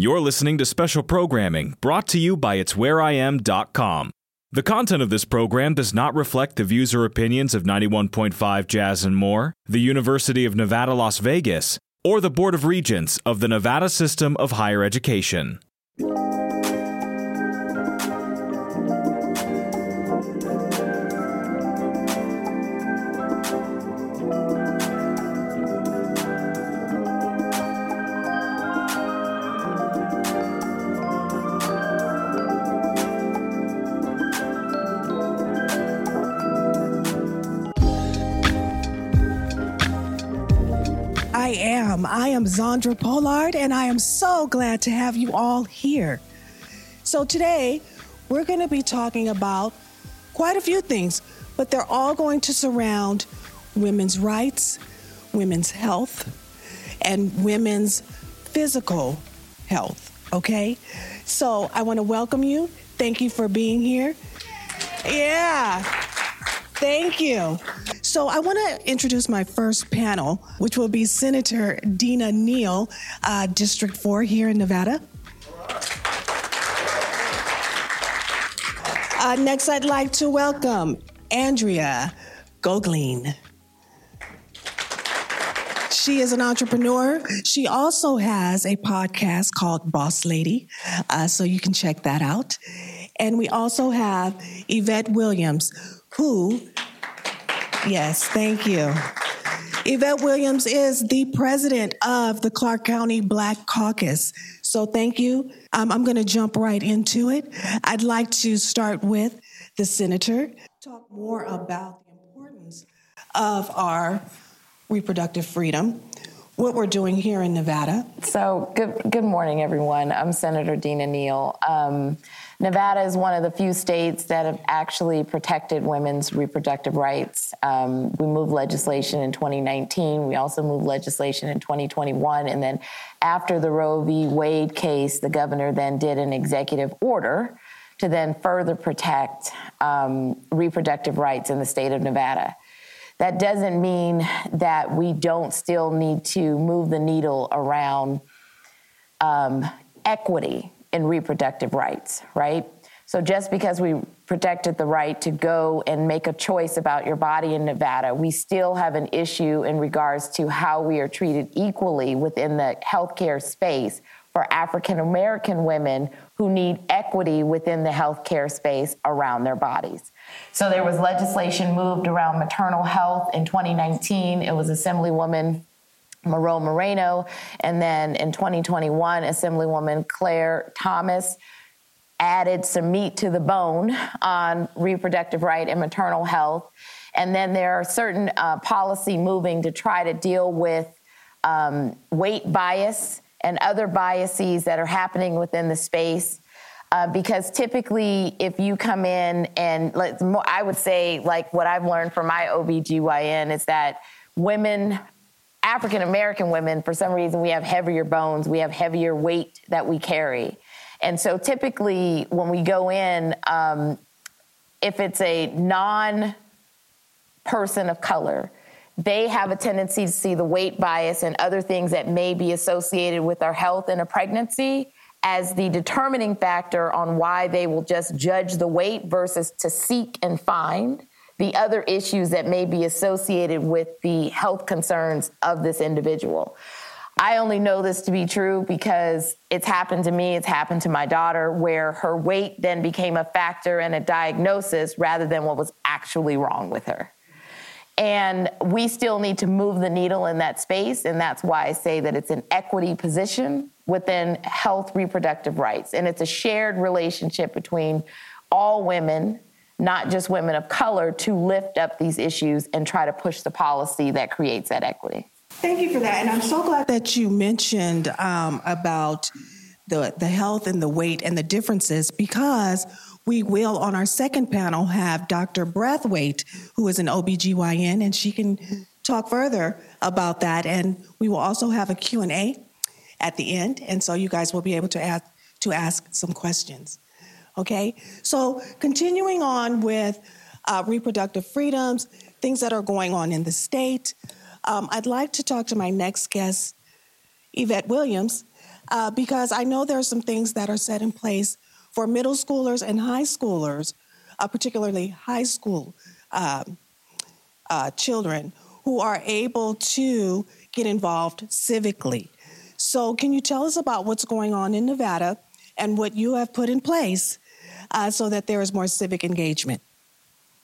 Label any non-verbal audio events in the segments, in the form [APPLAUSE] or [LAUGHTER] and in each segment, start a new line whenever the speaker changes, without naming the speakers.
You're listening to special programming brought to you by It'sWhereIam.com. The content of this program does not reflect the views or opinions of 91.5 Jazz and More, the University of Nevada, Las Vegas, or the Board of Regents of the Nevada System of Higher Education.
Am. Zandra Pollard, and I am so glad to have you all here. So, today we're going to be talking about quite a few things, but they're all going to surround women's rights, women's health, and women's physical health. Okay? So, I want to welcome you. Thank you for being here. Yeah. Thank you. So, I want to introduce my first panel, which will be Senator Dina Neal, uh, District 4 here in Nevada. Uh, next, I'd like to welcome Andrea Gigline. She is an entrepreneur. She also has a podcast called Boss Lady, uh, so you can check that out. And we also have Yvette Williams, who, yes, thank you. Yvette Williams is the president of the Clark County Black Caucus. So thank you. Um, I'm going to jump right into it. I'd like to start with the senator, talk more about the importance of our reproductive freedom, what we're doing here in Nevada.
So, good, good morning, everyone. I'm Senator Dina Neal. Um, Nevada is one of the few states that have actually protected women's reproductive rights. Um, we moved legislation in 2019. We also moved legislation in 2021. And then after the Roe v. Wade case, the governor then did an executive order to then further protect um, reproductive rights in the state of Nevada. That doesn't mean that we don't still need to move the needle around um, equity in reproductive rights, right? So just because we protected the right to go and make a choice about your body in Nevada, we still have an issue in regards to how we are treated equally within the healthcare space for African American women who need equity within the healthcare space around their bodies. So there was legislation moved around maternal health in 2019. It was Assemblywoman Monroe-Moreno. And then in 2021, Assemblywoman Clara Thomas added some meat to the bone on reproductive right and maternal health. And then there are certain uh, policy moving to try to deal with um, weight bias and other biases that are happening within the space. Uh, because typically, if you come in and I would say, like what I've learned from my OBGYN is that women African American women, for some reason, we have heavier bones, we have heavier weight that we carry. And so typically, when we go in, um, if it's a non person of color, they have a tendency to see the weight bias and other things that may be associated with our health in a pregnancy as the determining factor on why they will just judge the weight versus to seek and find the other issues that may be associated with the health concerns of this individual. I only know this to be true because it's happened to me, it's happened to my daughter, where her weight then became a factor in a diagnosis rather than what was actually wrong with her. And we still need to move the needle in that space. And that's why I say that it's an equity position within health reproductive rights. And it's a shared relationship between all women not just women of color, to lift up these issues and try to push the policy that creates that equity.
Thank you for that. And I'm so glad that you mentioned um, about the, the health and the weight and the differences because we will on our second panel have Dr. Brathwaite, who is an OBGYN, and she can talk further about that. And we will also have a Q&A at the end. And so you guys will be able to ask, to ask some questions. Okay, so continuing on with uh, reproductive freedoms, things that are going on in the state, um, I'd like to talk to my next guest, Yvette Williams. uh, because I know there are some things that are set in place for middle schoolers and high schoolers, uh, particularly high school um, uh, children, who are able to get involved civically. So, can you tell us about what's going on in Nevada and what you have put in place uh, so that there is more civic engagement?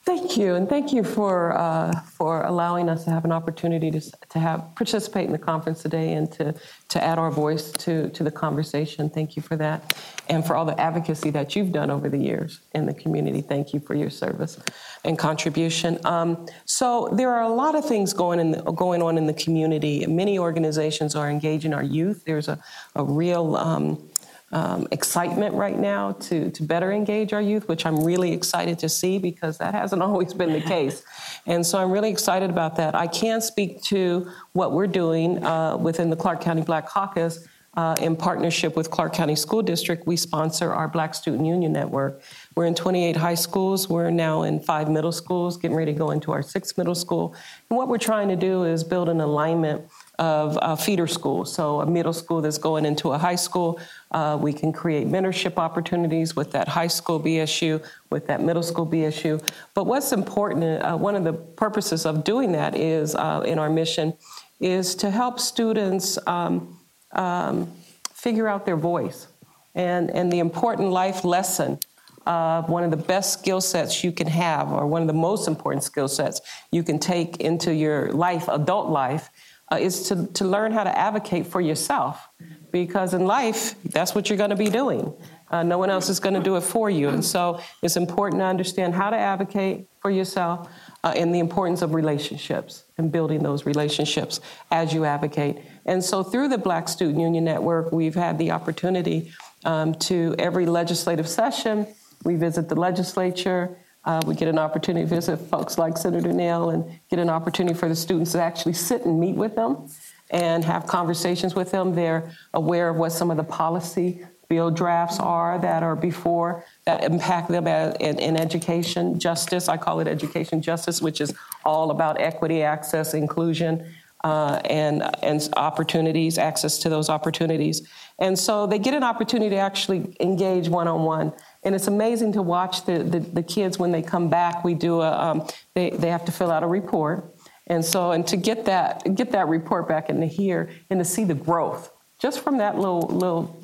Thank you, and thank you for uh, for allowing us to have an opportunity to to have participate in the conference today and to to add our voice to to the conversation. Thank you for that, and for all the advocacy that you've done over the years in the community. Thank you for your service and contribution. Um, so there are a lot of things going in the, going on in the community. Many organizations are engaging our youth. There's a a real um, um, excitement right now to, to better engage our youth, which I'm really excited to see because that hasn't [LAUGHS] always been the case. And so I'm really excited about that. I can speak to what we're doing uh, within the Clark County Black Caucus. Uh, in partnership with Clark County School District, we sponsor our Black Student Union Network. We're in 28 high schools. We're now in five middle schools, getting ready to go into our sixth middle school. And what we're trying to do is build an alignment of a feeder schools. So a middle school that's going into a high school, uh, we can create mentorship opportunities with that high school BSU, with that middle school BSU. But what's important, uh, one of the purposes of doing that is uh, in our mission, is to help students um, um, figure out their voice and, and the important life lesson uh, one of the best skill sets you can have, or one of the most important skill sets you can take into your life, adult life, uh, is to, to learn how to advocate for yourself. Because in life, that's what you're going to be doing. Uh, no one else is going to do it for you. And so it's important to understand how to advocate for yourself uh, and the importance of relationships and building those relationships as you advocate. And so through the Black Student Union Network, we've had the opportunity um, to every legislative session, we visit the legislature uh, we get an opportunity to visit folks like Senator Neal and get an opportunity for the students to actually sit and meet with them and have conversations with them. They're aware of what some of the policy bill drafts are that are before that impact them in, in, education justice. I call it education justice, which is all about equity, access, inclusion, uh, and and opportunities, access to those opportunities. And so they get an opportunity to actually engage one on one and it's amazing to watch the, the, the kids when they come back. We do a, um, they, they have to fill out a report. And so, and to get that, get that report back and to hear and to see the growth just from that little, little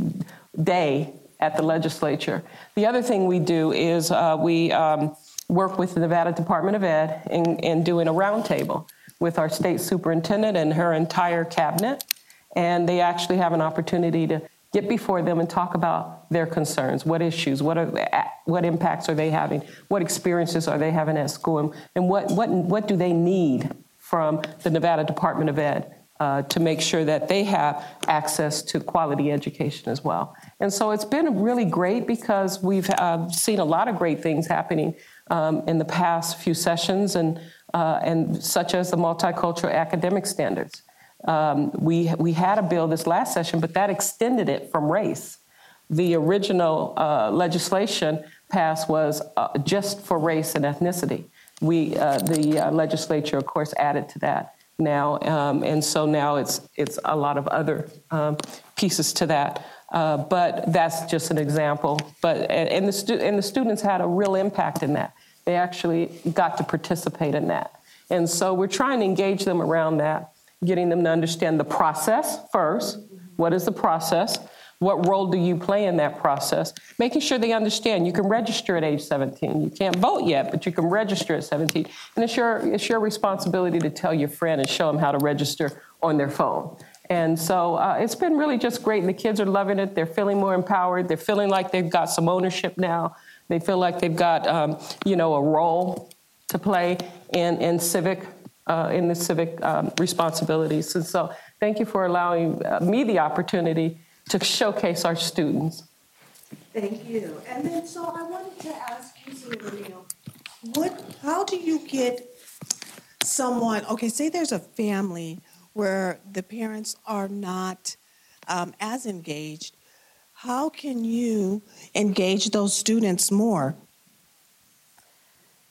day at the legislature. The other thing we do is uh, we um, work with the Nevada Department of Ed in, in doing a roundtable with our state superintendent and her entire cabinet. And they actually have an opportunity to get before them and talk about their concerns. What issues? What are what impacts are they having? What experiences are they having at school? And what what what do they need from the Nevada Department of Ed uh, to make sure that they have access to quality education as well? And so it's been really great because we've uh, seen a lot of great things happening um, in the past few sessions, and uh, and such as the multicultural academic standards. Um, we, we had a bill this last session, but that extended it from race. The original uh, legislation passed was uh, just for race and ethnicity. We, uh, the uh, legislature, of course, added to that now, um, and so now it's it's a lot of other um, pieces to that. Uh, but that's just an example. But and, the stu- and the students had a real impact in that. They actually got to participate in that, and so we're trying to engage them around that getting them to understand the process first. What is the process? What role do you play in that process? Making sure they understand you can register at age 17. You can't vote yet, but you can register at 17. And it's your, it's your responsibility to tell your friend and show them how to register on their phone. And so uh, it's been really just great. And the kids are loving it. They're feeling more empowered. They're feeling like they've got some ownership now. They feel like they've got, um, you know, a role to play in, in civic uh, in the civic um, responsibilities. And so, thank you for allowing uh, me the opportunity to showcase our students.
Thank you. And then, so I wanted to ask you, Senator what, how do you get someone, okay, say there's a family where the parents are not um, as engaged, how can you engage those students more?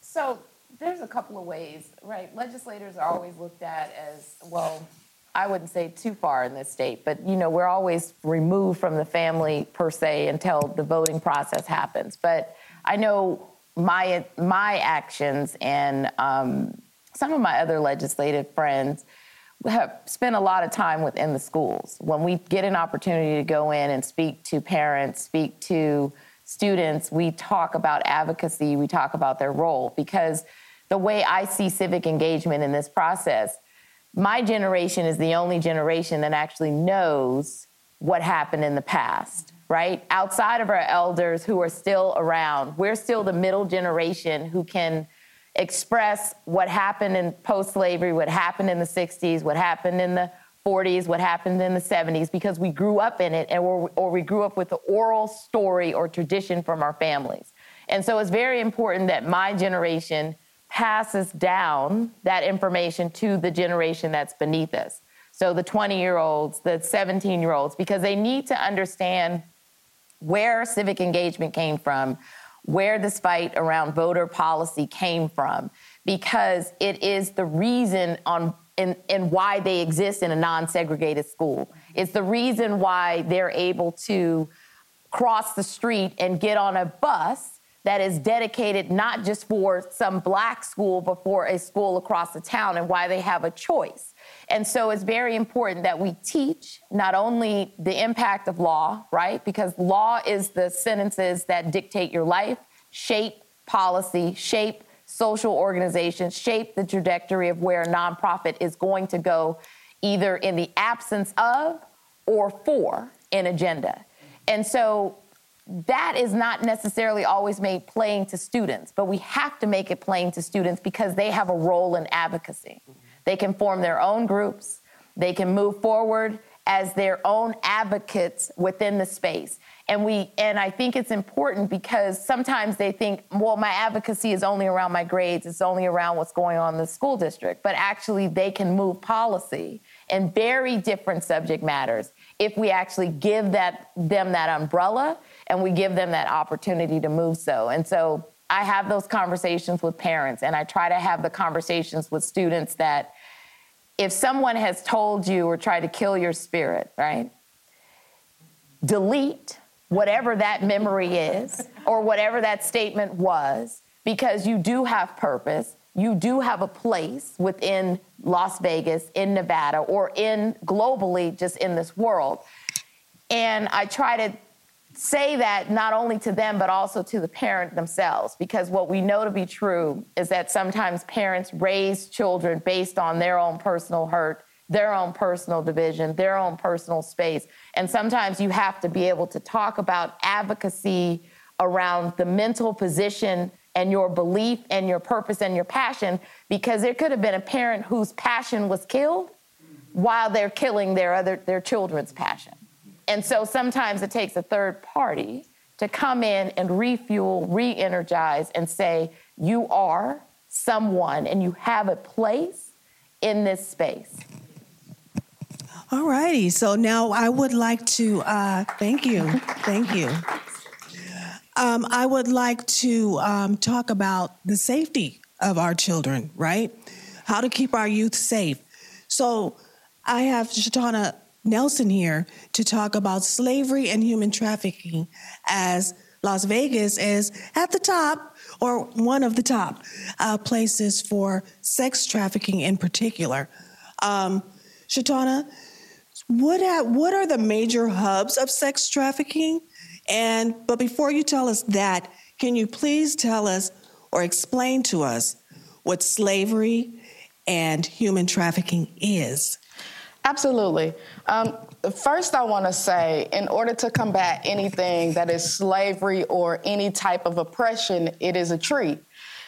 So there's a couple of ways, right? Legislators are always looked at as, well, I wouldn't say too far in this state, but you know, we're always removed from the family per se until the voting process happens. But I know my my actions and um, some of my other legislative friends have spent a lot of time within the schools. When we get an opportunity to go in and speak to parents, speak to students, we talk about advocacy, we talk about their role because the way I see civic engagement in this process, my generation is the only generation that actually knows what happened in the past, right? Outside of our elders who are still around, we're still the middle generation who can express what happened in post slavery, what happened in the 60s, what happened in the 40s, what happened in the 70s, because we grew up in it and or we grew up with the oral story or tradition from our families. And so it's very important that my generation passes down that information to the generation that's beneath us. So the 20 year olds, the 17 year olds, because they need to understand where civic engagement came from, where this fight around voter policy came from because it is the reason on and, and why they exist in a non-segregated school. It's the reason why they're able to cross the street and get on a bus that is dedicated not just for some black school, but for a school across the town and why they have a choice. And so it's very important that we teach not only the impact of law, right? Because law is the sentences that dictate your life, shape policy, shape social organizations, shape the trajectory of where a nonprofit is going to go, either in the absence of or for an agenda. And so that is not necessarily always made plain to students, but we have to make it plain to students because they have a role in advocacy. They can form their own groups. They can move forward as their own advocates within the space. And we and I think it's important because sometimes they think, well, my advocacy is only around my grades, it's only around what's going on in the school district. But actually they can move policy in very different subject matters if we actually give that them that umbrella and we give them that opportunity to move so. And so I have those conversations with parents and I try to have the conversations with students that if someone has told you or tried to kill your spirit, right? Delete whatever that memory is or whatever that statement was because you do have purpose. You do have a place within Las Vegas, in Nevada, or in globally, just in this world. And I try to say that not only to them, but also to the parent themselves, because what we know to be true is that sometimes parents raise children based on their own personal hurt, their own personal division, their own personal space. And sometimes you have to be able to talk about advocacy around the mental position and your belief and your purpose and your passion, because there could have been a parent whose passion was killed while they're killing their other their children's passion. And so sometimes it takes a third party to come in and refuel, re energize, and say, you are someone and you have a place in this space.
All righty. So now I would like to uh, thank you. Thank you. Um, I would like to um, talk about the safety of our children, right? How to keep our youth safe. So I have Shatana Nelson here to talk about slavery and human trafficking as Las Vegas is at the top or one of the top uh, places for sex trafficking in particular. Um, Shatana, what, ha- what are the major hubs of sex trafficking? And but before you tell us that, can you please tell us or explain to us what slavery and human trafficking is?
Absolutely. Um, first, I want to say, in order to combat anything that is slavery or any type of oppression, it is a tree.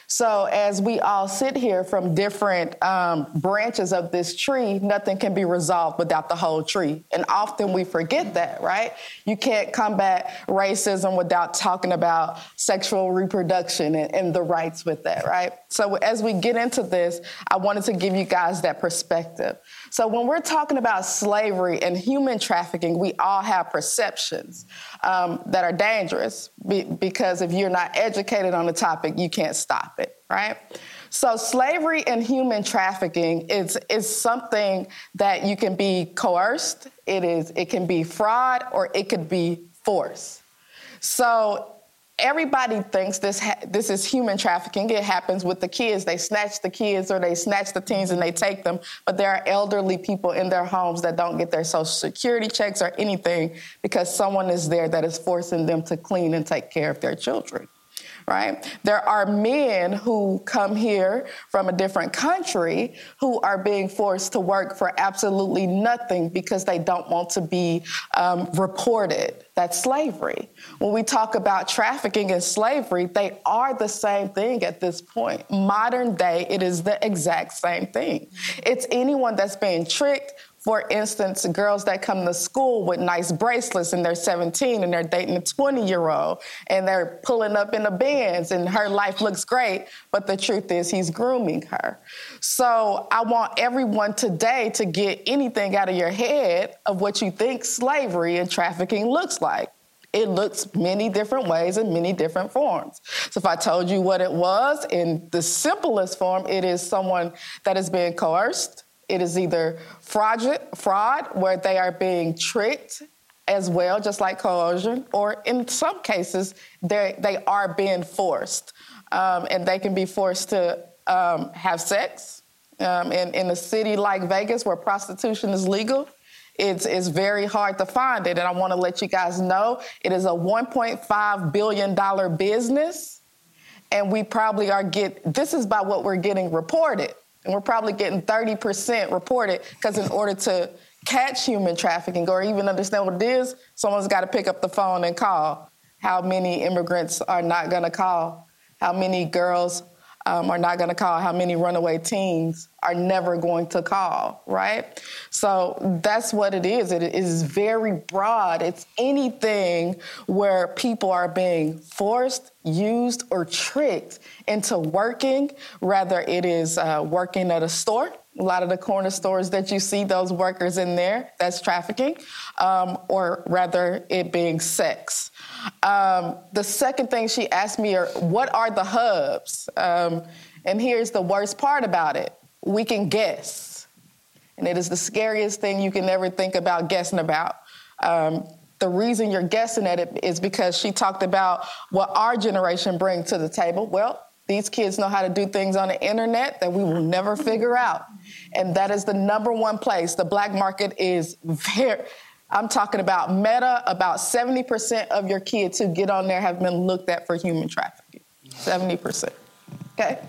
So, as we all sit here from different um, branches of this tree, nothing can be resolved without the whole tree. And often we forget that, right? You can't combat racism without talking about sexual reproduction and, and the rights with that, right? So, as we get into this, I wanted to give you guys that perspective. So when we're talking about slavery and human trafficking, we all have perceptions um, that are dangerous be- because if you're not educated on the topic, you can't stop it. right? So slavery and human trafficking is, is something that you can be coerced, it is it can be fraud, or it could be force. So everybody thinks this ha- this is human trafficking. It happens with the kids. They snatch the kids or they snatch the teens and they take them. But there are elderly people in their homes that don't get their social security checks or anything because someone is there that is forcing them to clean and take care of their children right? There are men who come here from a different country who are being forced to work for absolutely nothing because they don't want to be um, reported. That's slavery. When we talk about trafficking and slavery, they are the same thing at this point. Modern day, it is the exact same thing. It's anyone that's being tricked, for instance, girls that come to school with nice bracelets and they're 17 and they're dating a 20 year old and they're pulling up in the Benz and her life looks great, but the truth is he's grooming her. So I want everyone today to get anything out of your head of what you think slavery and trafficking looks like it looks many different ways in many different forms. So if I told you what it was in the simplest form, it is someone that is being coerced, it is either fraud, fraud where they are being tricked as well, just like coercion, or in some cases, they are being forced. Um, and they can be forced to um, have sex. Um, in, in a city like Vegas, where prostitution is legal, it's, it's very hard to find it. And I want to let you guys know it is a $1.5 billion business. And we probably are get this is by what we're getting reported. And we're probably getting 30% reported because in order to catch human trafficking or even understand what it is, someone's got to pick up the phone and call. How many immigrants are not going to call? How many girls um, are not going to call? How many runaway teens are never going to call, right? So that's what it is. It is very broad. It's anything where people are being forced, used, or tricked into working, rather, it is uh, working at a store. A lot of the corner stores that you see those workers in there, that's trafficking, um, or rather it being sex. Um, the second thing she asked me are, what are the hubs? Um, and here's the worst part about it we can guess. And it is the scariest thing you can ever think about guessing about. Um, the reason you're guessing at it is because she talked about what our generation brings to the table. Well, these kids know how to do things on the internet that we will never [LAUGHS] figure out. And that is the number one place. The black market is very, I'm talking about meta, about 70% of your kids who get on there have been looked at for human trafficking. 70%. Okay?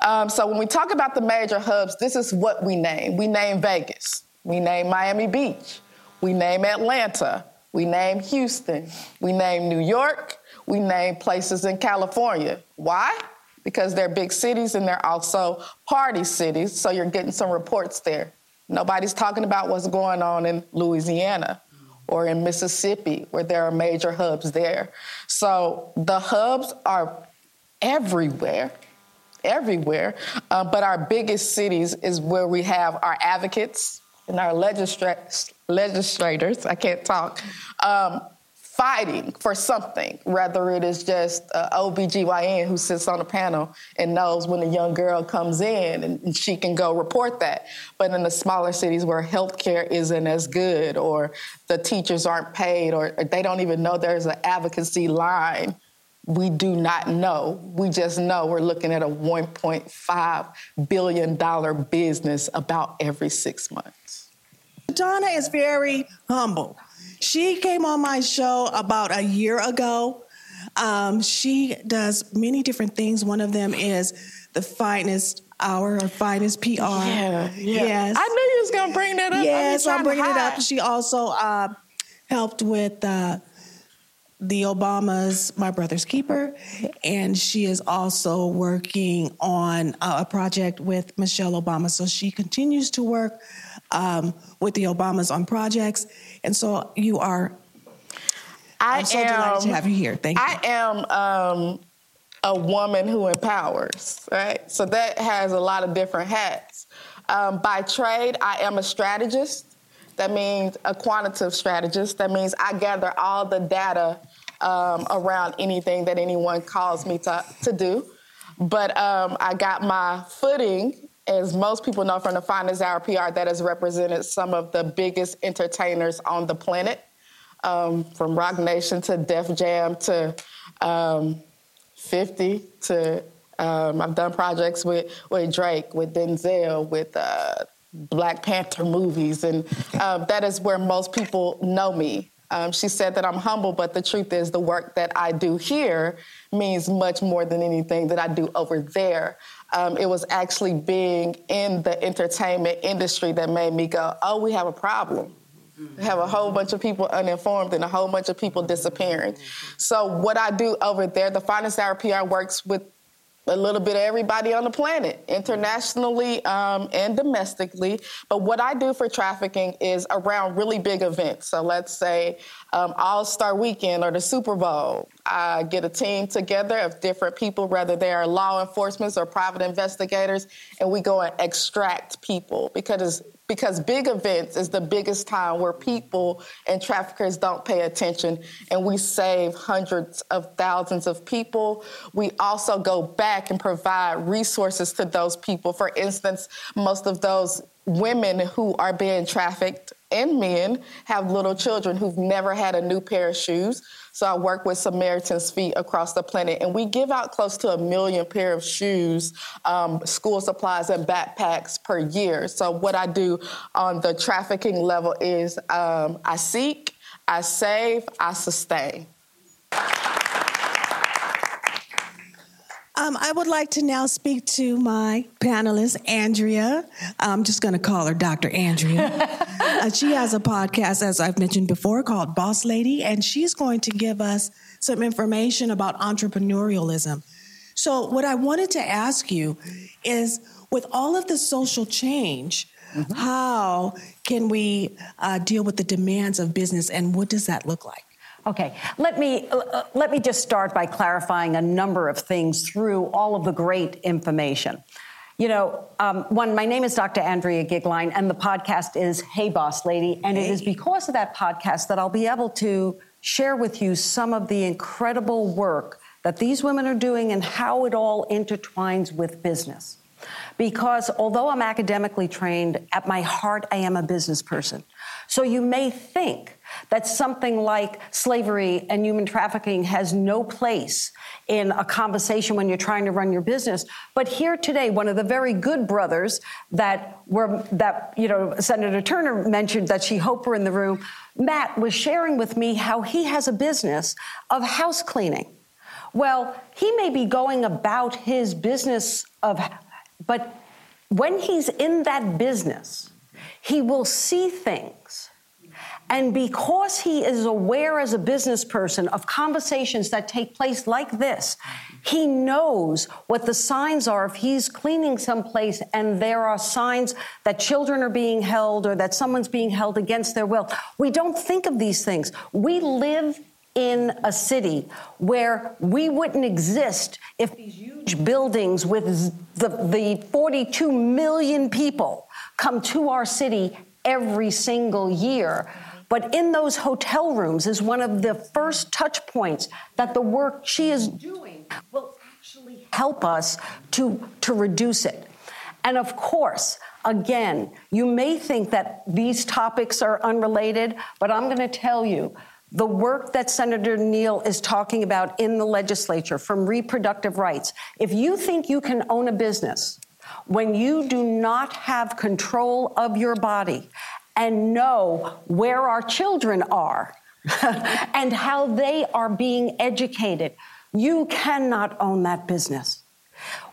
Um, so when we talk about the major hubs, this is what we name. We name Vegas, we name Miami Beach, we name Atlanta, we name Houston, we name New York, we name places in California. Why? Because they're big cities and they're also party cities, so you're getting some reports there. Nobody's talking about what's going on in Louisiana or in Mississippi, where there are major hubs there. So the hubs are everywhere everywhere. Uh, but our biggest cities is where we have our advocates and our legistra- legislators, I can't talk, um, fighting for something, whether it is just uh, OBGYN who sits on a panel and knows when a young girl comes in and she can go report that. But in the smaller cities where healthcare isn't as good or the teachers aren't paid or, or they don't even know there's an advocacy line we do not know. We just know we're looking at a $1.5 billion business about every six months.
Donna is very humble. She came on my show about a year ago. Um, she does many different things. One of them is the finest hour or finest PR.
Yeah, yeah. Yes. I knew you was gonna bring that up.
Yes, I'm bringing it up. She also uh, helped with uh, the Obamas, My Brother's Keeper, and she is also working on a project with Michelle Obama. So she continues to work um, with the Obamas on projects, and so you are.
I
am so
am,
delighted to have you here. Thank you.
I am um, a woman who empowers, right? So that has a lot of different hats. Um, by trade, I am a strategist. That means a quantitative strategist. That means I gather all the data um, around anything that anyone calls me to, to do. But um, I got my footing as most people know from the Finest Hour PR, that has represented some of the biggest entertainers on the planet, um, from Roc Nation to Def Jam to um, 50 to um, I've done projects with, with Drake, with Denzel, with uh, Black Panther movies, and uh, that is where most people know me. Um, she said that I'm humble, but the truth is, the work that I do here means much more than anything that I do over there. Um, it was actually being in the entertainment industry that made me go, oh, we have a problem. We have a whole bunch of people uninformed and a whole bunch of people disappearing. So, what I do over there, the Finest Hour PR works with a little bit of everybody on the planet, internationally um, and domestically. But what I do for trafficking is around really big events. So let's say um, All Star Weekend or the Super Bowl. I get a team together of different people, whether they are law enforcement or private investigators, and we go and extract people because because big events is the biggest time where people and traffickers don't pay attention and we save hundreds of thousands of people. We also go back and provide resources to those people. For instance most of those women who are being trafficked and men have little children who've never had a new pair of shoes so I work with Samaritan's Feet across the planet, and we give out close to a million pair of shoes, um, school supplies, and backpacks per year. So what I do on the trafficking level is um, I seek, I save, I sustain.
Um, I would like to now speak to my panelist, Andrea. I'm just going to call her Dr. Andrea. [LAUGHS] uh, she has a podcast, as I've mentioned before, called Boss Lady, and she's going to give us some information about entrepreneurialism. So, what I wanted to ask you is with all of the social change, mm-hmm. how can we uh, deal with the demands of business, and what does that look like?
Okay, let me uh, let me just start by clarifying a number of things through all of the great information. You know, um, one, my name is Dr. Andrea Gigline, and the podcast is Hey Boss Lady, and hey. it is because of that podcast that I'll be able to share with you some of the incredible work that these women are doing and how it all intertwines with business. Because although I'm academically trained, at my heart, I am a business person. So you may think that something like slavery and human trafficking has no place in a conversation when you're trying to run your business. But here today, one of the very good brothers that were that you know Senator Turner mentioned that she hoped were in the room. Matt was sharing with me how he has a business of house cleaning. Well, he may be going about his business of, but when he's in that business, he will see things. And because he is aware as a business person of conversations that take place like this, he knows what the signs are if he's cleaning someplace and there are signs that children are being held or that someone's being held against their will. We don't think of these things. We live in a city where we wouldn't exist if these huge buildings with the, the 42 million people come to our city every single year. But in those hotel rooms is one of the first touch points that the work she is doing will actually help us to, to reduce it. And of course, again, you may think that these topics are unrelated, but I'm going to tell you the work that Senator Neal is talking about in the legislature from reproductive rights. If you think you can own a business when you do not have control of your body and know where our children are [LAUGHS] and how they are being educated, you cannot own that business.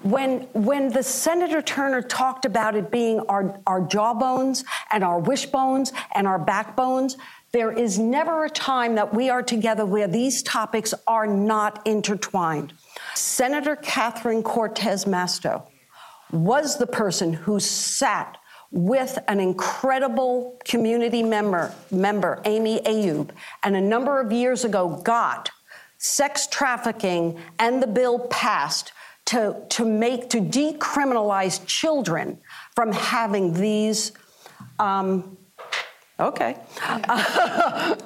When, when the Senator Turner talked about it being our, our jawbones and our wishbones and our backbones, there is never a time that we are together where these topics are not intertwined. Senator Catherine Cortez Masto was the person who sat with an incredible community member, member Amy Ayoub, and a number of years ago got sex trafficking and the bill passed to, to make to decriminalize children from having these um, okay. [LAUGHS]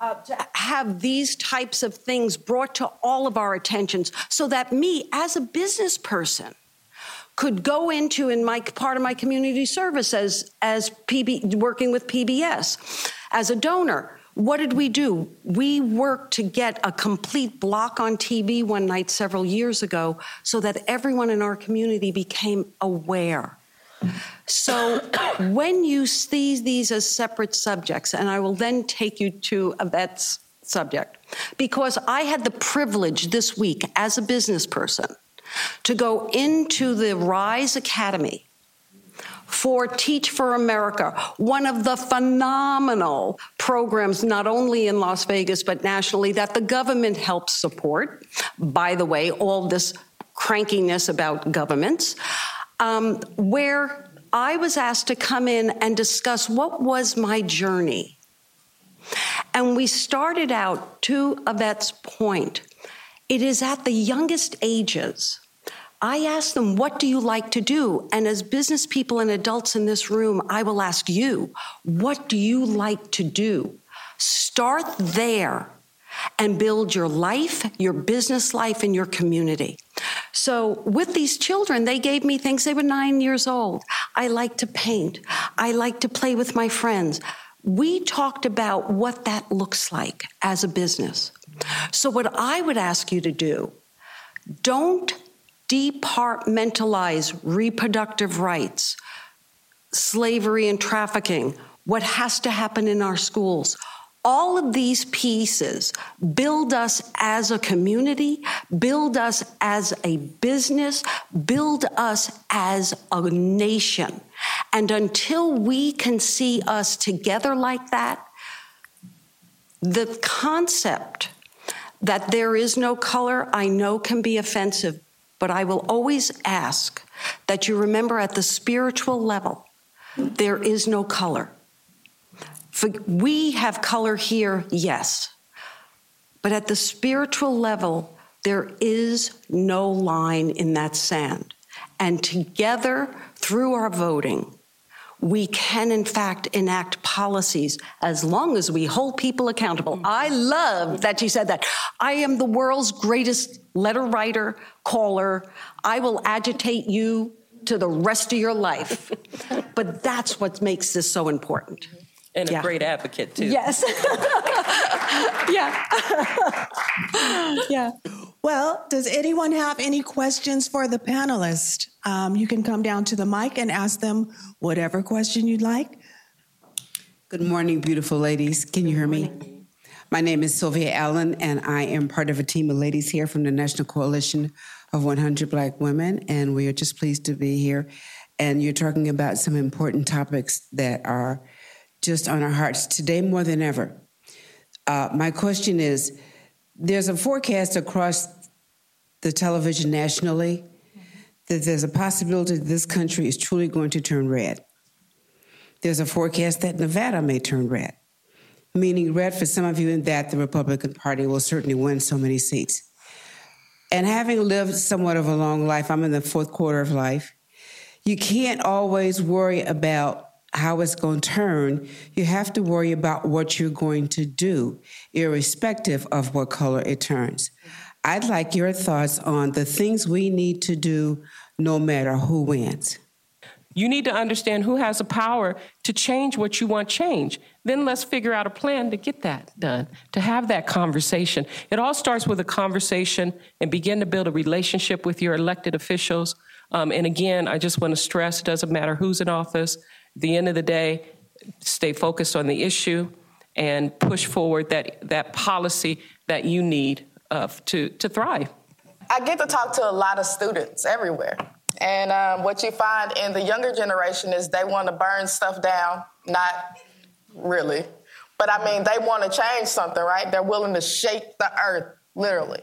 Uh, to have these types of things brought to all of our attentions so that me, as a business person, could go into in my part of my community service as as PB working with PBS as a donor. What did we do? We worked to get a complete block on TV one night several years ago so that everyone in our community became aware so [COUGHS] when you see these as separate subjects, and I will then take you to Yvette's subject, because I had the privilege this week as a business person to go into the Rise Academy for Teach for America, one of the phenomenal programs, not only in Las Vegas, but nationally, that the government helps support. By the way, all this crankiness about governments um, where I was asked to come in and discuss what was my journey. And we started out to Yvette's point. It is at the youngest ages. I asked them, What do you like to do? And as business people and adults in this room, I will ask you, What do you like to do? Start there and build your life, your business life, and your community. So, with these children, they gave me things. They were nine years old. I like to paint, I like to play with my friends. We talked about what that looks like as a business. So, what I would ask you to do don't departmentalize reproductive rights, slavery, and trafficking, what has to happen in our schools all of these pieces build us as a community, build us as a business, build us as a nation. And until we can see us together like that, the concept that there is no color, I know can be offensive, but I will always ask that you remember at the spiritual level, there is no color. For we have color here, yes. But at the spiritual level, there is no line in that sand. And together, through our voting, we can, in fact, enact policies as long as we hold people accountable. I love that you said that. I am the world's greatest letter writer, caller. I will agitate you to the rest of your life. [LAUGHS] but that's what makes this so important
and yeah. a great advocate too.
Yes. [LAUGHS] yeah.
yeah. Well, does anyone have any questions for the panelists? Um, you can come down to the mic and ask them whatever question you'd like.
Good morning, beautiful ladies. Can you hear me? My name is Sylvia Allen, and I am part of a team of ladies here from the National Coalition of 100 Black Women, and we are just pleased to be here. And you're talking about some important topics that are just on our hearts today more than ever. Uh, my question is there's a forecast across the television nationally that there's a possibility that this country is truly going to turn red. There's a forecast that Nevada may turn red, meaning red for some of you, in that the Republican Party will certainly win so many seats. And having lived somewhat of a long life, I'm in the fourth quarter of life, you can't always worry about how it's going to turn, you have to worry about what you're going to do, irrespective of what color it turns. I'd like your thoughts on the things we need to do no matter who wins.
You need to understand who has the power to change what you want change. Then let's figure out a plan to get that done, to have that conversation. It all starts with a conversation and begin to build a relationship with your elected officials. Um, and again, I just want to stress it doesn't matter who's in office, At the end of the day, stay focused on the issue and push forward that, that policy that you need uh, to, to thrive.
I get to talk to a lot of students everywhere. And um, what you find in the younger generation is they want to burn stuff down, not really. But I mean, they want to change something, right? They're willing to shake the earth, literally.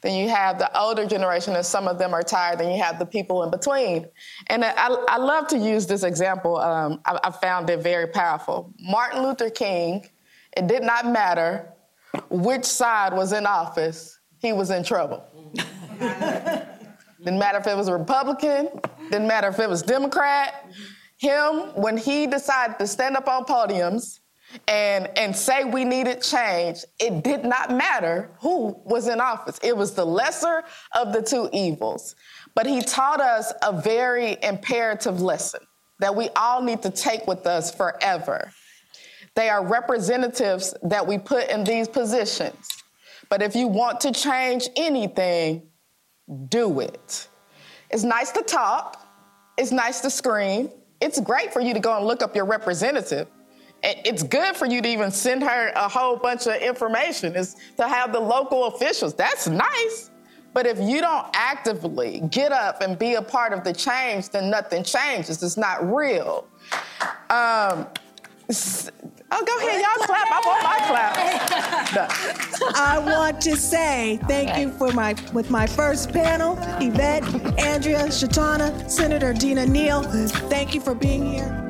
Then you have the older generation, and some of them are tired. Then you have the people in between. And I, I love to use this example. Um, I, I found it very powerful. Martin Luther King, it did not matter which side was in office, he was in trouble. [LAUGHS] didn't matter if it was a Republican, didn't matter if it was Democrat. Him, when he decided to stand up on podiums and, and say we needed change, it did not matter who was in office. It was the lesser of the two evils. But he taught us a very imperative lesson that we all need to take with us forever. They are representatives that we put in these positions. But if you want to change anything, do it. It's nice to talk, it's nice to scream. It's great for you to go and look up your representative. It's good for you to even send her a whole bunch of information, is to have the local officials. That's nice. But if you don't actively get up and be a part of the change, then nothing changes. It's not real. Um, Oh, go ahead, y'all clap. I want my
clap. [LAUGHS] I want to say thank you for my with my first panel, Yvette, Andrea, Shatana, Senator Dina Neal. Thank you for being here.